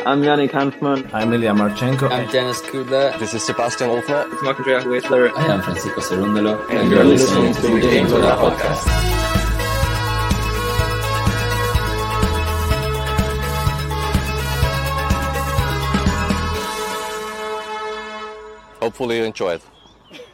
I'm Yannick Hanfmann. I'm Ilya Marchenko. I'm Dennis Kudla. This is Sebastian Ofner. It's Marc-Andrea Hüsler. I am Francisco Cerundolo. And, and you're listening to the Game to Love podcast. Hopefully you enjoy it.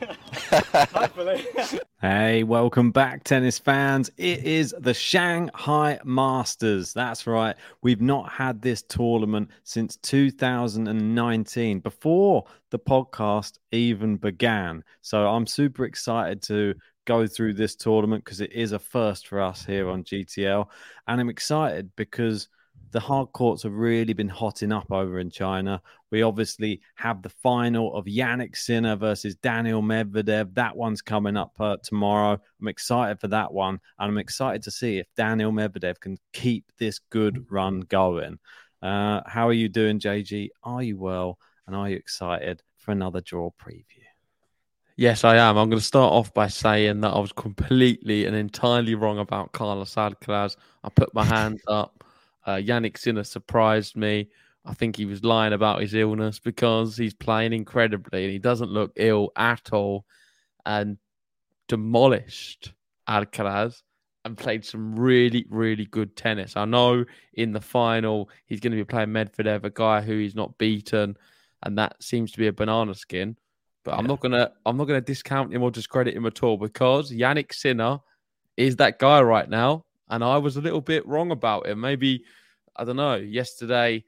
hey, welcome back, tennis fans. It is the Shanghai Masters. That's right. We've not had this tournament since 2019, before the podcast even began. So I'm super excited to go through this tournament because it is a first for us here on GTL. And I'm excited because the hard courts have really been hotting up over in China. We obviously have the final of Jannik Sinner versus Daniil Medvedev. That one's coming up uh, tomorrow. I'm excited for that one. And I'm excited to see if Daniil Medvedev can keep this good run going. Uh, how are you doing, JG? Are you well? And are you excited for another draw preview? Yes, I am. I'm going to start off by saying that I was completely and entirely wrong about Carlos Alcaraz. I put my hands up. Uh, Jannik Sinner surprised me. I think he was lying about his illness because he's playing incredibly and he doesn't look ill at all. And demolished Alcaraz and played some really, really good tennis. I know in the final he's going to be playing Medvedev, a guy who he's not beaten, and that seems to be a banana skin. But yeah. I'm not gonna I'm not gonna discount him or discredit him at all because Jannik Sinner is that guy right now, and I was a little bit wrong about him. Maybe I don't know. Yesterday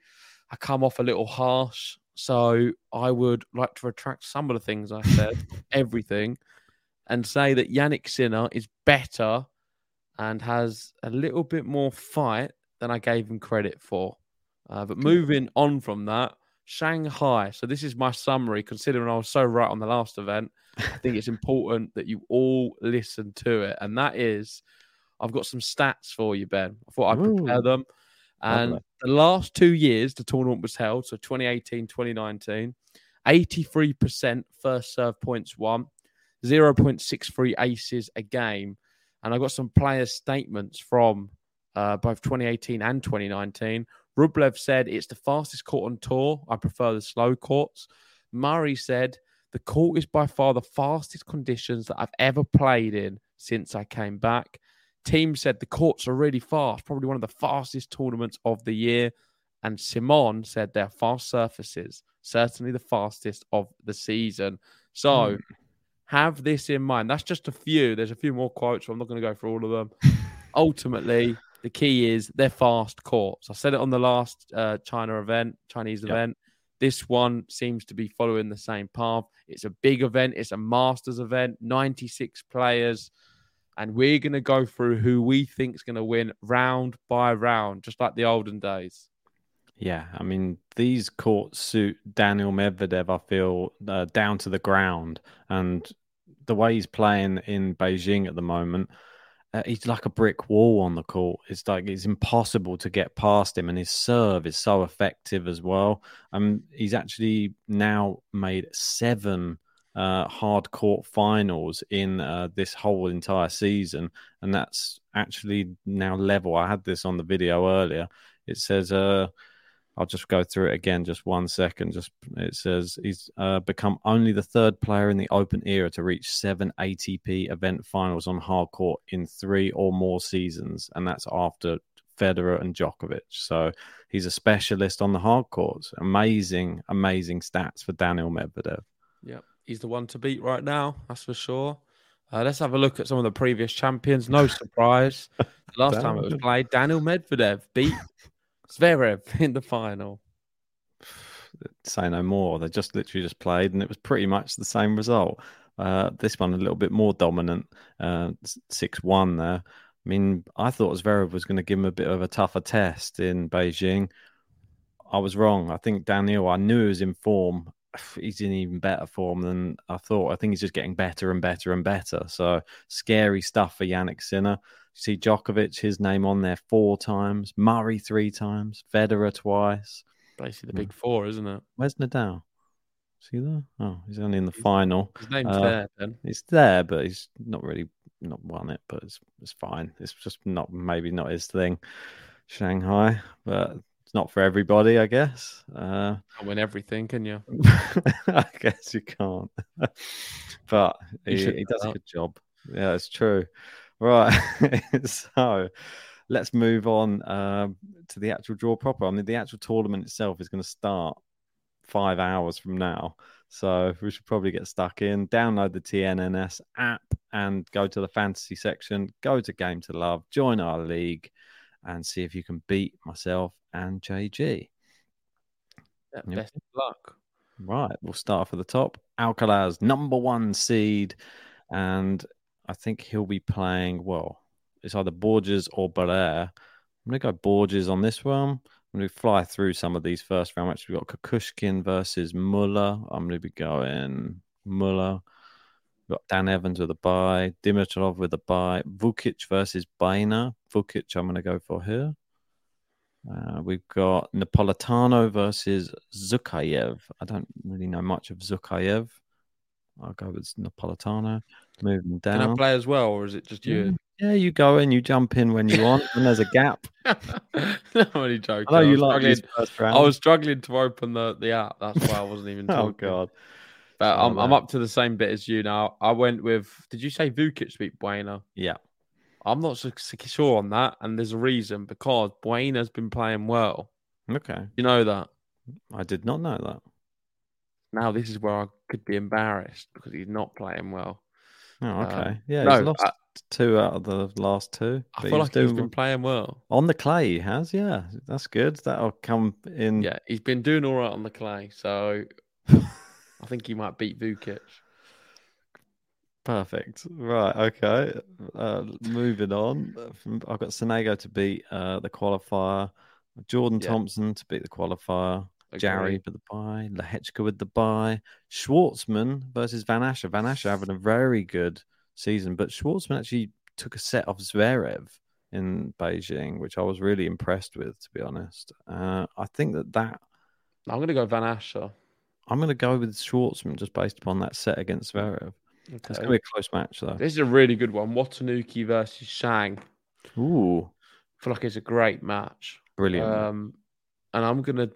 I come off a little harsh, so I would like to retract some of the things I said, everything, and say that Jannik Sinner is better and has a little bit more fight than I gave him credit for. Uh, but moving on from that, Shanghai. So this is my summary. Considering I was so right on the last event, I think it's important that you all listen to it. And that is, I've got some stats for you, Ben. I thought I'd prepare Ooh. them. And Lovely. the last two years the tournament was held, so 2018, 2019, 83% first serve points won, 0.63 aces a game. And I got some player statements from uh, both 2018 and 2019. Rublev said it's the fastest court on tour. I prefer the slow courts. Murray said the court is by far the fastest conditions that I've ever played in since I came back. Thiem said the courts are really fast, probably one of the fastest tournaments of the year. And Simon said they're fast surfaces, certainly the fastest of the season. So mm. have this in mind. That's just a few. There's a few more quotes, so I'm not going to go through all of them. Ultimately, the key is they're fast courts. I said it on the last uh, China event, Chinese yep. event. This one seems to be following the same path. It's a big event. It's a Masters event. 96 players and we're going to go through who we think is going to win round by round, just like the olden days. Yeah, I mean, these courts suit Daniil Medvedev, I feel, uh, down to the ground. And the way he's playing in Beijing at the moment, uh, he's like a brick wall on the court. It's like it's impossible to get past him, and his serve is so effective as well. Um, he's actually now made seven uh, hard court finals in uh, this whole entire season, and that's actually now level. I had this on the video earlier. It says, uh, I'll just go through it again, just one second. Just it says he's uh, become only the third player in the Open era to reach seven ATP event finals on hard court in three or more seasons, and that's after Federer and Djokovic. So he's a specialist on the hard courts. Amazing, amazing stats for Daniil Medvedev. Yep, he's the one to beat right now. That's for sure. Uh, let's have a look at some of the previous champions. No surprise. the last time it was played, Daniil Medvedev beat Zverev in the final. Say no more. They just literally just played, and it was pretty much the same result. Uh, this one a little bit more dominant, uh, six one there. I mean, I thought Zverev was going to give him a bit of a tougher test in Beijing. I was wrong. I think Daniil, I knew he was in form. He's in even better form than I thought. I think he's just getting better and better and better. So scary stuff for Jannik Sinner. see Djokovic, his name on there four times, Murray three times, Federer twice. Basically the big four, isn't it? Where's Nadal? See he there? Oh, he's only in the final. His name's Uh, there, then. He's there, but he's not really not won it. But it's it's fine. It's just not maybe not his thing. Shanghai, but it's not for everybody, I guess. Uh, Can't win everything, can you? I guess you can't. but You he, he does a good job. Yeah, it's true. Right. so let's move on um, to the actual draw proper. I mean, the actual tournament itself is going to start five hours from now. So we should probably get stuck in, download the TNNS app and go to the fantasy section, go to Game to Love, join our league, and see if you can beat myself and JG. Yeah, Yep. Best of luck. Right, we'll start off at the top. Alcaraz, number one seed, and I think he'll be playing. Well, it's either Borges or Barrere. I'm gonna go Borges on this one. I'm gonna fly through some of these first round matches. We've got Kukushkin versus Muller. I'm gonna be going Muller. We've got Dan Evans with a bye, Dimitrov with a bye, Vukic versus Baena. Vukic, I'm gonna go for here. Uh, we've got Napolitano versus Zhukayev. I don't really know much of Zhukayev. I'll go with Napolitano. Moving down. Can I play as well, or is it just you? Yeah, you go in, you jump in when you want, and there's a gap. no, I'm only joking. I know I you was like struggling- I was struggling to open the, the app. That's why I wasn't even oh god, But Oh, I'm, I'm up to the same bit as you now. I went with. Did you say Vukic beat Baena? yeah. I'm not so sure on that, and there's a reason because Baena's been playing well. Okay, You know that. I did not know that. Now this is where I could be embarrassed because he's not playing well. Oh, Um, okay. yeah, no, he's lost I- two out of the last two. I feel like he's doing been playing well. on the clay. He has, yeah, that's good. That'll come in. Yeah, he's been doing all right on the clay, so I think he might beat Vukic. Perfect. Right. Okay. Uh, moving on. I've got Sonego to beat uh, the qualifier. Jordan Yeah. Thompson to beat the qualifier. Jarry Agreed. with the bye. Lehechka with the bye. Schwartzman versus Van Assche. Van Assche having a very good season, but Schwartzman actually took a set off Zverev in Beijing, which I was really impressed with, to be honest. Uh, I think that that I'm going to go Van Assche. I'm going to go with Schwartzman just based upon that set against Zverev. It's going to be a close match, though. This is a really good one. Watanuki versus Shang. Ooh, I feel like it's a great match. brilliant. Um, and I'm going to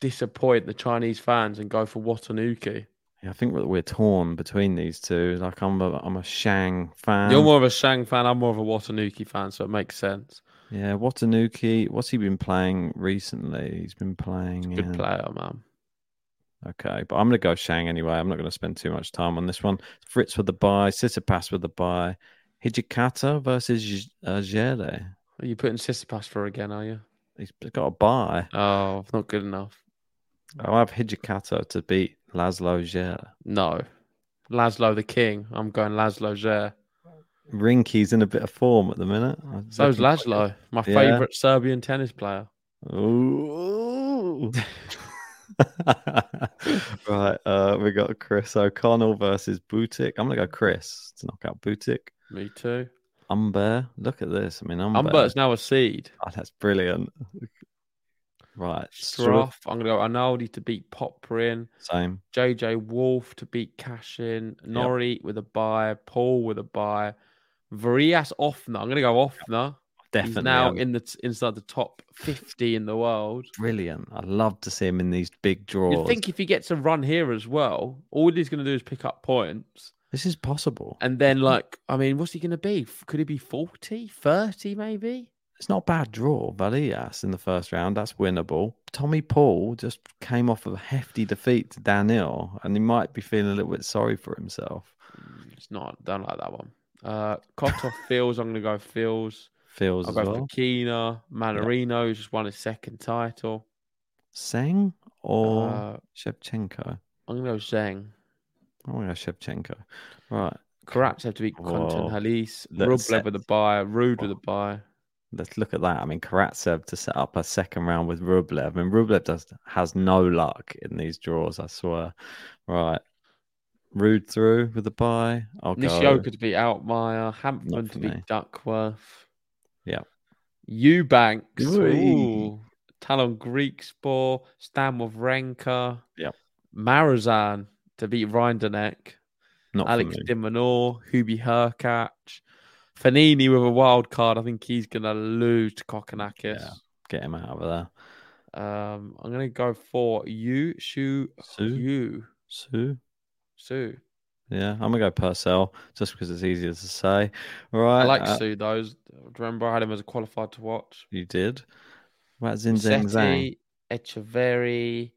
disappoint the Chinese fans and go for Watanuki. Yeah, I think we're, we're torn between these two. Like I'm a I'm a Shang fan. You're more of a Shang fan. I'm more of a Watanuki fan, so it makes sense. yeah, Watanuki. What's he been playing recently? He's been playing. Good in- player, man. Okay, but I'm going to go Shang anyway. I'm not going to spend too much time on this one. Fritz with the bye, Tsitsipas with the buy, Hijikata versus uh, Djere. Are you putting Tsitsipas for again, are you? He's got a buy. Oh, not good enough. I'll have Hijikata to beat Laszlo Djere. No. Laszlo the King. I'm going Laszlo Zer. Rinky's in a bit of form at the minute. I So's Laszlo, my Yeah. favourite Serbian tennis player. Ooh. right, uh, we got Chris O'Connell versus Bublik. I'm gonna go Chris to knock out Bublik. Me too. Humbert, look at this. I mean, Humbert. Humbert's now a seed. Oh, that's brilliant. Right. Struff. I'm going to go Arnaldi to beat Popyrin. Same. JJ Wolf to beat Cachin. Norrie with a buy. Paul with a buy. Varillas Ofner. I'm going to go Ofner. Definitely. He's now in the inside the top 50 in the world. brilliant. I love to see him in these big draws. You'd think if he gets a run here as well, all he's going to do is pick up points. this is possible. And then, like, I mean, what's he going to be? Could he be 40, 30 maybe? It's not a bad draw, Varillas in the first round. That's winnable. Tommy Paul just came off of a hefty defeat to Daniil, and he might be feeling a little bit sorry for himself. It's not. Don't like that one. Uh, Kotov Fils. I'm going to go Fils. Fils I'll as go well. Mannarino who's just won his second title. Seng or Uh, Shevchenko? I'm going to go Zheng. I'm going to go Shevchenko. Right. Karatsev to beat Quentin Whoa. Halys. Rublev with a buy. Ruud with a buy. Let's look at that. I mean, Karatsev to set up a second round with Rublev. I mean, Rublev does has no luck in these draws. I swear. Right, Ruud through with the buy. I'll go. Nishioka to beat Altmaier. Hampton to for beat. Duckworth. Eubanks. Ooh. Tallon Griekspoor. Stan Renka. Yep. Marozsan to beat Rinderknech. Not Alex for me. de Minaur. Hubi Hurkacz. Fognini with a wild card. I think he's going to lose to Kokkinakis. Yeah. Get him out of there. Um, I'm going to go for Yu Shu Su? Yu Sue. Su. Yeah, I'm gonna go Purcell just because it's easier to say. Right. I like uh, Su those. Remember, I had him as a qualified to watch. You did. What Zin Zeng Zhang? Etcheverry,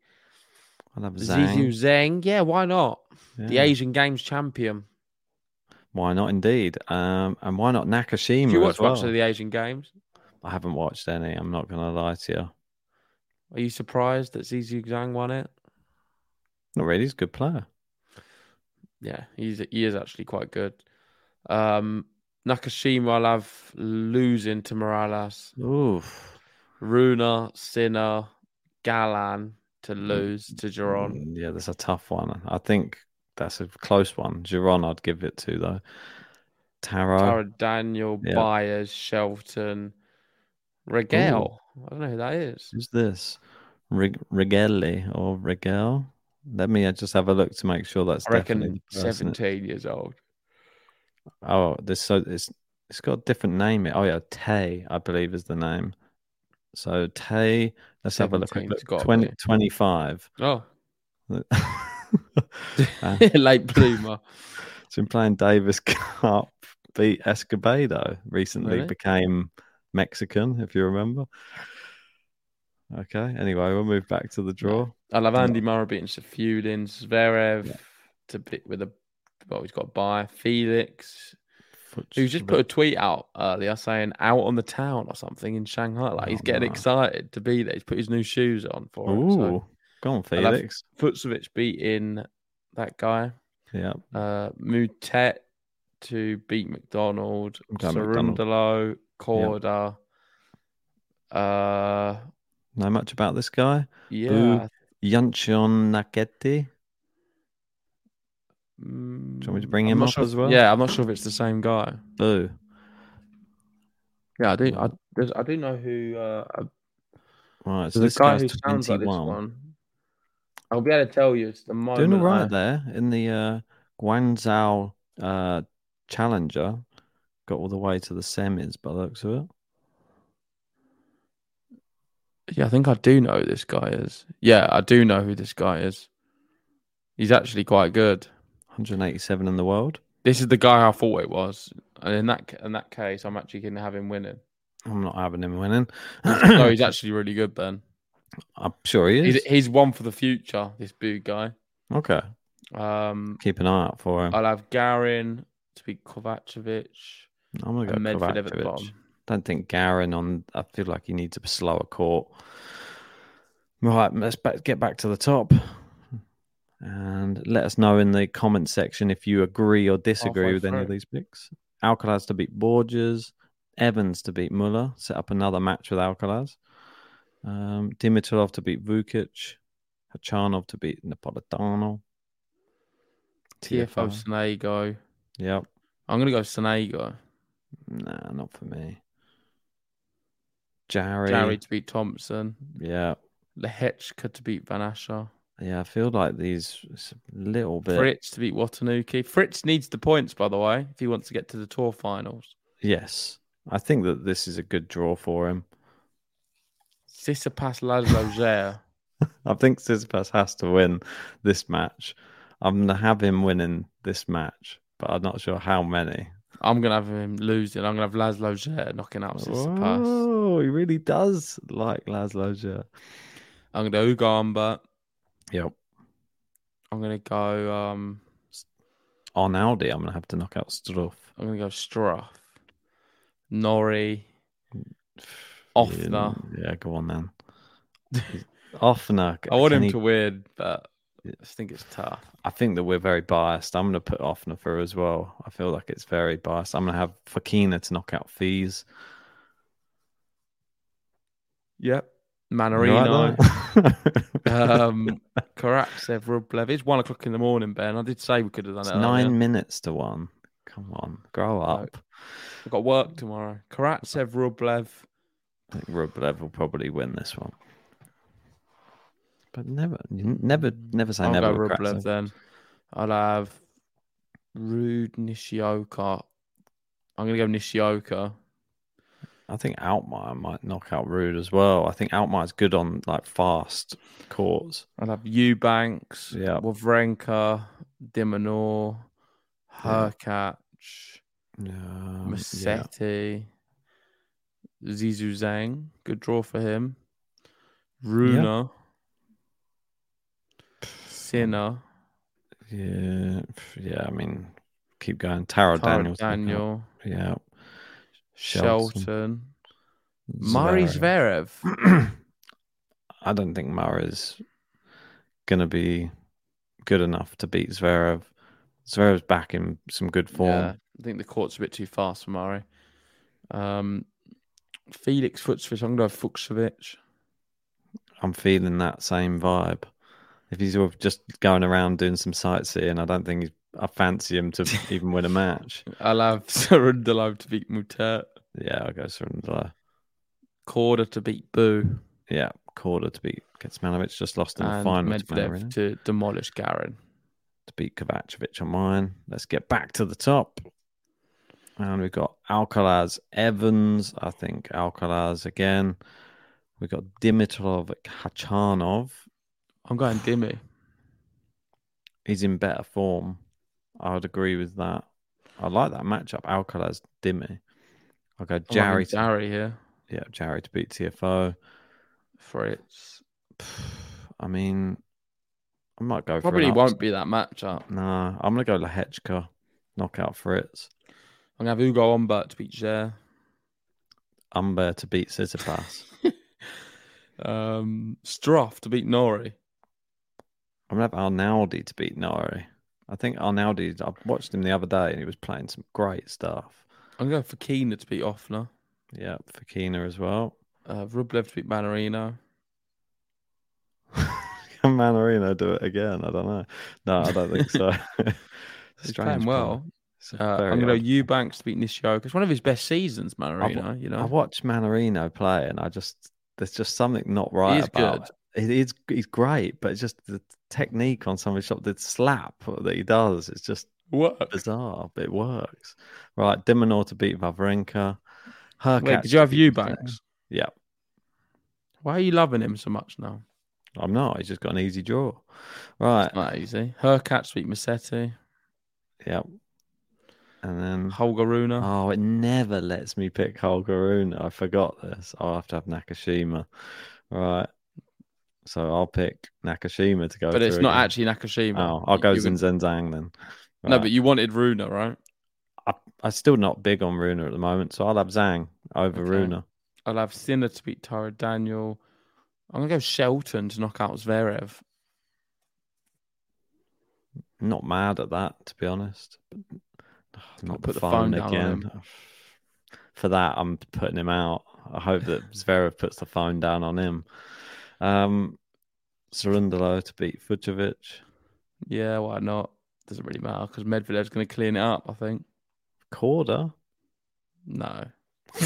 I'll have Zizu Zhang. Yeah, why not? The Asian Games champion. Why not? Indeed. Um, and why not Nakashima Did you watch well? much of the Asian Games? I haven't watched any. I'm not gonna lie to you. Are you surprised that Zizu Zhang won it? Not really. He's a good player. Yeah, he's he is actually quite good. Um, Nakashima, I'll have losing to Morales. Oof. Rune, Sinner, Galan to lose to Giron. Mm, Yeah, that's a tough one. I think that's a close one. Giron, I'd give it to though. Taro. Tara Daniel, Yeah. Byers, Shelton, Regale. I don't know who that is. Who's this? Rig- Rigelli or Rigel? Let me uh, just have a look to make sure that's I reckon definitely the person. 17 years old. Oh, this so it's it's got a different name. Oh yeah, Tay, I believe is the name. So Tay, let's have a look. 17's look gotta 20, 25. Oh, Uh, late bloomer. He's been playing Davis Cup, beat Escobedo, recently Really? became Mexican, if you remember. Okay, anyway, we'll move back to the draw. I love. Andy Murray beating Safiullin, Zverev Yeah. to pick with a well, he's got by Felix, who's just put a tweet out earlier saying out on the town or something in Shanghai. Like he's Oh, getting no. excited to be there. He's put his new shoes on for. Ooh, So go on, Felix. Fucsovics beating that guy. Yeah, Uh Moutet to beat McDonald, I'm. Cerundolo, Korda. Uh know much about this guy? yeah. Yanchion Naketi. Mm, you want me to bring I'm him up sure as well? Yeah, I'm not sure if it's the same guy. Bu. Yeah, I do. I, I do know who. Uh, uh, Right, so this guy who sounds like this 21. one. I'll be able to tell you. It's the moment. Doing all right I- there in the uh, Guangzhou uh, Challenger. Got all the way to the semis by the looks of it. Yeah, I think I do know who this guy is. Yeah, I do know who this guy is. He's actually quite good. 187 in the world. This is the guy I thought it was, and in that in that case, I'm actually going to have him winning. I'm not having him winning. no, he's actually really good, Ben. I'm sure he is. He's, he's one for the future. This big guy. Okay. Um, Keep an eye out for him. I'll have Garin to beat Kovacevic I'm going to go Medvedev at the bottom. Don't think Garin on. I feel like he needs a slower court. Right, let's back, get back to the top. And let us know in the comment section if you agree or disagree Halfway with any of these picks. Alcaraz to beat Borges, Evans to beat Muller, set up another match with Alcaraz. Um, Dimitrov to beat Vukic, Khachanov to beat Napolitano. Tiafoe Sonego. Yep. I'm going to go Sonego. Nah, not for me. Jarry. Jarry to beat Thompson. Yeah. Lehechka to beat Van Assche. Yeah, I feel like these a little bit. Fritz to beat Watanuki. Fritz needs the points, by the way, if he wants to get to the tour finals. Yes, I think that this is a good draw for him. Tsitsipas Laszlo Zer. I think Tsitsipas has to win this match. I'm gonna have him winning this match, but I'm not sure how many. I'm gonna have him losing. I'm gonna have Laszlo Zer knocking out Tsitsipas. He really does like Laszlo Zer. I'm gonna go Ugamba. Yep. I'm gonna go. Um, Arnaldi, I'm gonna have to knock out Struff. I'm gonna go Struff. Norrie. Ofner. Yeah, yeah, go on then. Ofner. I want him he- to win, but I think it's tough. I think that we're very biased. I'm going to put Ofner through as well. I feel like it's very biased. I'm going to have Fokina to knock out Fils. Yep. Mannarino. that? um, Karatsev, Rublev. It's one o'clock in the morning, Ben. I did say we could have done it's it. nine earlier. minutes to one. Come on, grow up. I've got work tomorrow. Karatsev, Rublev. I think Rublev will probably win this one. But never, never, never say I'll never. go Rublev Karatsev. then. I'll have Ruud Nishioka. I'm gonna go Nishioka. I think Altmaier might knock out Ruud as well. I think Altmaier's good on like fast courts. I'll have Eubanks, Yeah. Wawrinka, Dimonor, Yeah. Um, yeah. Massetti, Zizou Zhang. Good draw for him. Rune. Sinner. Yeah, yeah. I mean, keep going. Taro Taro Daniels. Daniel. Yeah. Shelton. Murray Zverev. I don't think Murray's gonna be good enough to beat Zverev. Zverev's back in some good form. Yeah, I think the court's a bit too fast for Mari. Um, Felix Fucsovics, I'm going to go Fucsovics. I'm feeling that same vibe. If he's just going around doing some sightseeing, I don't think he's, I fancy him to even win a match. I'll have to beat Mutet. Yeah, I'll go Surrender. Korda to beat Bu. Yeah, Korda to beat Kecmanovic. Just lost in the final to, Medvedev to demolish Garin. to beat Kovacevic on mine. Let's get back to the top. And we've got Alcaraz Evans. I think Alcaraz again. We've got Dimitrov Khachanov. I'm going Dimmy. He's in better form. I would agree with that. I like that matchup. Alcaraz Dimi. I'll go Jarry. To, Jarry here. yeah, Jarry to beat Tiafoe. Fritz. I mean, I might go Probably won't be that matchup. Nah, I'm gonna go Lehechka. Knockout Fritz. I'm going to have Ugo Humbert to beat Zer. Humbert to beat Tsitsipas. Um, Struff to beat Norrie. I'm gonna have Arnaldi to beat Norrie. I think Arnaldi. I watched him the other day and he was playing some great stuff. I'm going Fokina to beat Ofner. Yeah, Fokina as well. Uh, Rublev to beat Mannarino. Can Mannarino do it again? I don't know. No, I don't think so. He's playing well. Uh, I'm going to go Eubanks to beat Nishioka. It's one of his best seasons, Mannarino. you know, I watched Mannarino play, and I just there's just something not right about it. He's he's great, but it's just the technique on some of his shots, the slap that he does, it's just Work. bizarre, but it works. Right, de Minaur to beat Wawrinka. Wait, did you have beat Eubanks? Yeah, Why are you loving him so much now? I'm not. He's just got an easy draw. Right, Not easy. Hurkacz to beat Massetti. yep. And then Holger Rune. oh, it never lets me pick Holger Rune. I forgot this. I'll have to have Nakashima. Right. So I'll pick Nakashima to go. but it's not again. actually Nakashima. Oh, I'll go You- you would- Zinzenzang then. No, but you wanted Rune, right? I, I'm still not big on Rune at the moment, so I'll have Zhang over Okay. Rune. I'll have Sinner to beat Taro Daniel. I'm going to go Shelton to knock out Zverev. Not mad at that, to be honest. But, not put the the phone, phone down on again. For that, I'm putting him out. I hope that Zverev puts the phone down on him. Um, Cerundolo to beat Fujovic. Yeah, why not? Doesn't really matter because Medvedev's going to clean it up, I think. Korda. No.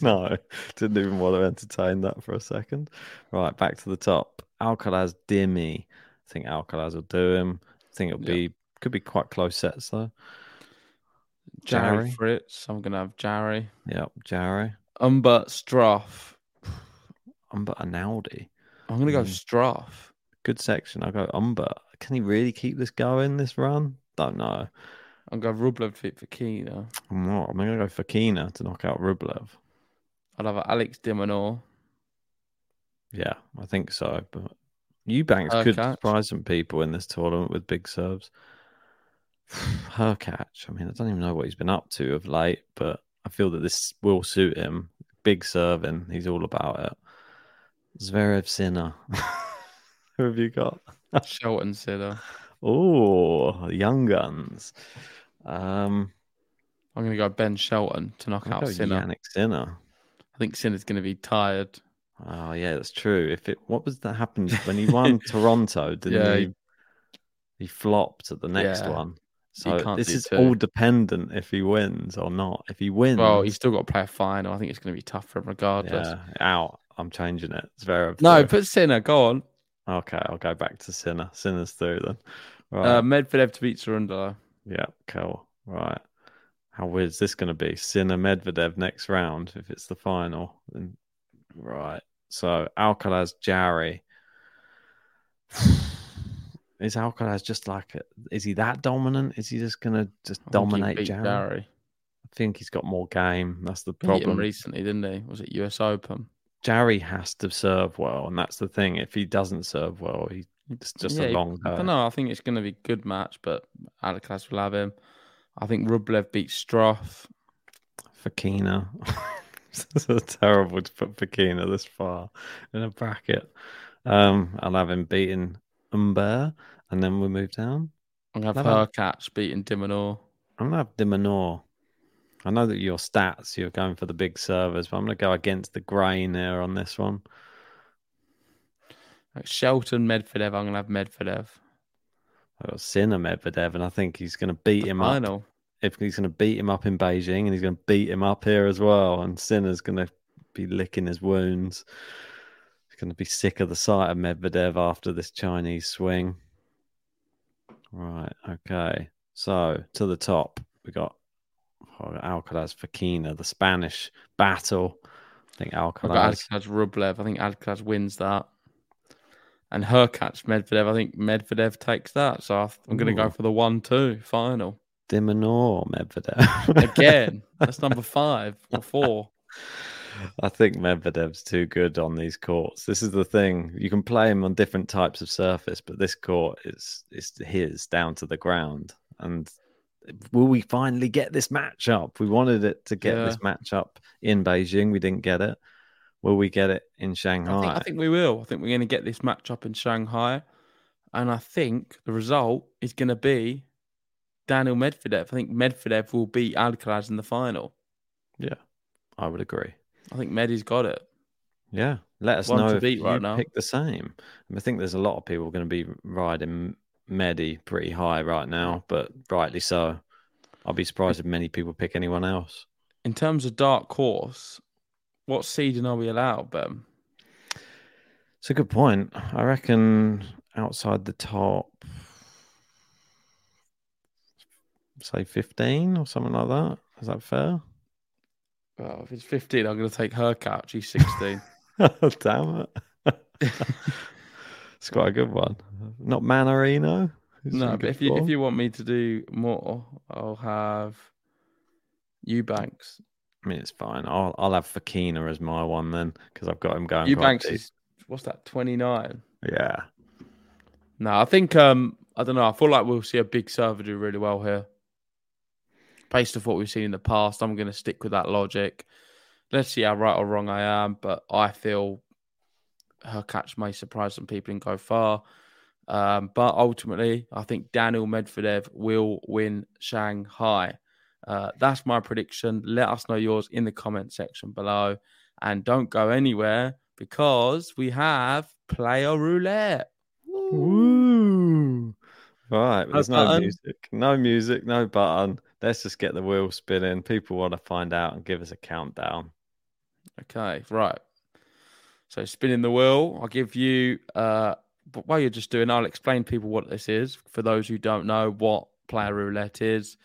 No, didn't even want to entertain that for a second. Right, back to the top. Alcaraz, Dimmy. I think Alcaraz will do him. I think it'll be could be quite close sets though. Jarry. Fritz. I'm gonna have Jarry. Yep, Jarry. Humbert Struff. Humbert Arnaldi. I'm gonna go Mm. Struff. Good section. I'll go Humbert. Can he really keep this going this run? Don't know. I'm going Rublev fit Fokina. I'm not. I'm gonna go Fokina to knock out Rublev. I'd have Alex de Minaur. Yeah, I think so. But Eubanks could Hurkacz. surprise some people in this tournament with big serves. Hurkacz. I mean, I don't even know what he's been up to of late, but I feel that this will suit him. Big serving. He's all about it. Zverev Sinner. Who have you got? Shelton Sitter. Oh, young guns. Um, I'm gonna go Ben Shelton to knock I'll out go Sinner. Jannik Sinner. I think Sinner's gonna be tired. Oh yeah, that's true. If it, what was that happened when he won Toronto? Didn't Yeah, he? he- He flopped at the next Yeah, one. So this is two. all dependent if he wins or not. If he wins, Well, he's still got to play a final. I think it's gonna be tough for him regardless. yeah, out. I'm changing it. It's very No, put Sinner. Go on. okay. I'll go back to Sinner. Sinner's through then. Right. Uh, Medvedev to beat yeah. Cool. Right. How weird is this going to be? Sinner Medvedev next round if it's the final. Right. So Alcaraz Jarry. Is Alcaraz just like a, is he that dominant? Is he just gonna just dominate Jarry? I think he's got more game. That's the problem. recently, didn't he? Was it US Open? Jarry has to serve well, and that's the thing. If he doesn't serve well, he, it's just Yeah, a long I don't know. I think it's going to be a good match, but Alcaraz will have him. I think Rublev beats Struff. Fokina. it's so terrible to put Fokina this far in a bracket. Um, I'll have him beating Humbert, and then we'll move down. I'm going to No, no. have Hurkacz beating de Minaur. I'm gonna have de Minaur. I know that your stats, you're going for the big servers, but I'm gonna go against the grain there on this one. Like Shelton, Medvedev. I'm going to have Medvedev. I've got Sinner Medvedev, and I think he's gonna beat him up. Final. if he's going to beat him up in Beijing and he's going to beat him up here as well, and Sinner's going to be licking his wounds. He's going to be sick of the sight of Medvedev after this Chinese swing. Right, okay. So to the top, we got Alcaraz Fokina, the Spanish battle. I think Alcaraz. Alcaraz, Rublev. I think Alcaraz wins that. And Hurkacz, Medvedev. I think Medvedev takes that. So I'm going to go for the 1 2 final. de Minaur Medvedev. Again, that's number five or four. I think Medvedev's too good on these courts. This is the thing. You can play him on different types of surface, but this court is is his down to the ground. And will we finally get this match up? We wanted it to get Yeah. this matchup in Beijing. We didn't get it. Will we get it in Shanghai? I think, I think we will. I think we're going to get this match up in Shanghai. And I think the result is going to be Daniil Medvedev. I think Medvedev will beat Alcaraz in the final. yeah, I would agree. I think Medi's got it. Yeah, let us One know to if beat you right now. pick the same. I think there's a lot of people going to be riding Medi pretty high right now, but rightly so. I'll be surprised if many people pick anyone else. In terms of dark horse, what seeding are we allowed, Ben? It's a good point. I reckon outside the top, say 15 or something like that. Is that fair? Well, if it's 15, I'm going to take Hurkacz. He's 16. Damn it. it's quite a good one. Not Mannarino. who's no, but if you if you want me to do more, I'll have Eubanks. I mean, it's fine. I'll I'll have Fokina as my one then because I've got him going. quite Eubanks is what's that? 29. yeah. No, I think um I don't know. I feel like we'll see a big server do really well here. Based off what we've seen in the past, I'm going to stick with that logic. Let's see how right or wrong I am, but I feel Hurkacz may surprise some people and go far. Um, but ultimately, I think Daniil Medvedev will win Shanghai. Uh, that's my prediction. Let us know yours in the comment section below, and don't go anywhere because we have player roulette. Woo! Right, there's no button. music, no music, no button. Let's just get the wheel spinning. People want to find out and give us a countdown. Okay, right. So spinning the wheel, I'll give you. Uh, but while you're just doing, I'll explain to people what this is for those who don't know what player roulette is.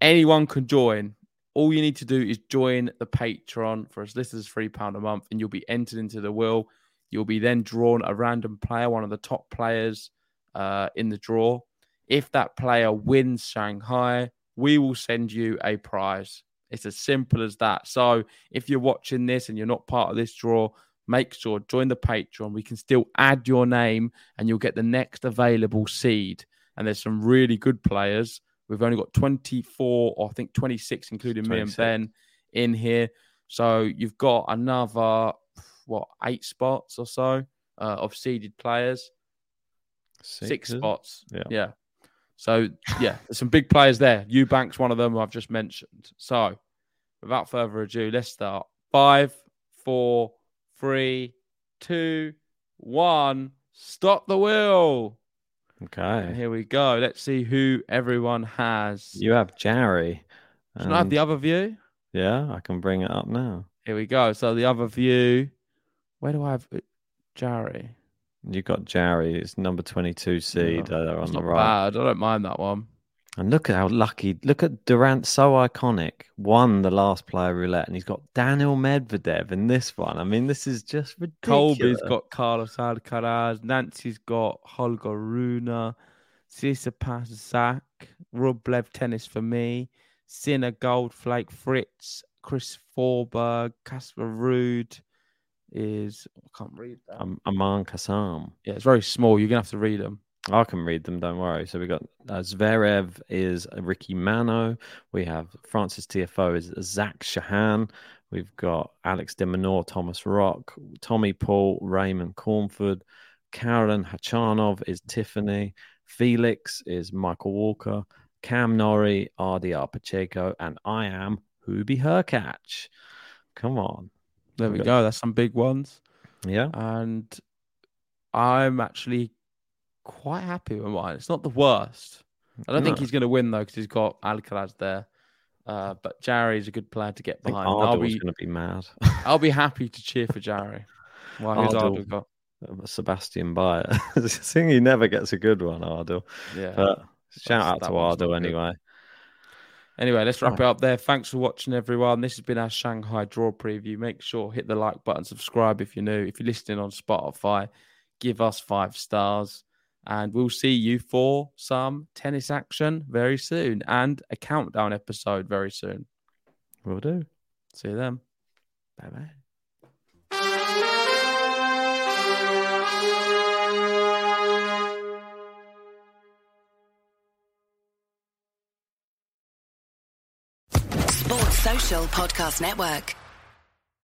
Anyone can join. All you need to do is join the Patreon for as little as three pound a month, and you'll be entered into the wheel. You'll be then drawn a random player, one of the top players uh, in the draw. If that player wins Shanghai, we will send you a prize. It's as simple as that. So if you're watching this and you're not part of this draw, make sure join the Patreon. We can still add your name and you'll get the next available seed. And there's some really good players. We've only got 24 or I think 26, including me and Ben in here. So you've got another, what, eight spots or so uh, of seeded players. Six, is it? spots. Yeah. Yeah. So yeah, there's some big players there. Eubank's one of them I've just mentioned. So without further ado, let's start. Five, four, three, two, one. Stop the wheel. And Okay. here we go. Let's see who everyone has. You have Jarry. Can I have the other view? Yeah, I can bring it up now. Here we go. So the other view. Where do I have Jerry? Jarry? You got Jerry. It's number twenty-two seed uh, on the not right. bad. I don't mind that one. And look at how lucky. Look at Durant, so iconic. Won the last player roulette, and he's got Daniil Medvedev in this one. I mean, this is just ridiculous. Colby's got Carlos Alcaraz. Nancy's got Holger Rune. Tsitsipas Zach. Rublev tennis for me. Sinner Goldflake. Fritz. Chris Forberg. Casper Ruud is. I can't read that. um, Aman Kassam. yeah, it's very small. You're going to have to read them. I can read them, don't worry. So we got uh, Zverev is Ricky Mano. We have Frances Tiafoe is Zach Shahan. We've got Alex de Minaur, Thomas Rock, Tommy Paul, Raymond Cornford. Karen Khachanov is Tiffany. Felix is Michael Walker. Cam Norrie, RDR Pacheco, and I am Hubie Hurkacz. Come on. There we go. That's some big ones. Yeah. And I'm actually quite happy with mine. It's not the worst. I don't think he's going to win though because he's got Alcaraz there. Uh, but Jarry's a good player to get behind. I'll be going to be mad. I'll be happy to cheer for Jarry. Well, who's Ardle. Ardle got? Sebastian Bayer. I think he never gets a good one, Ardle. Yeah. But shout out to one's Ardle not good. anyway. Anyway, let's wrap it up there. Thanks for watching, everyone. This has been our Shanghai draw preview. Make sure hit the like button, subscribe if you're new. If you're listening on Spotify, give us five stars, and we'll see you for some tennis action very soon and a countdown episode very soon. Will do. See you then. Bye bye. Sports Social Podcast Network.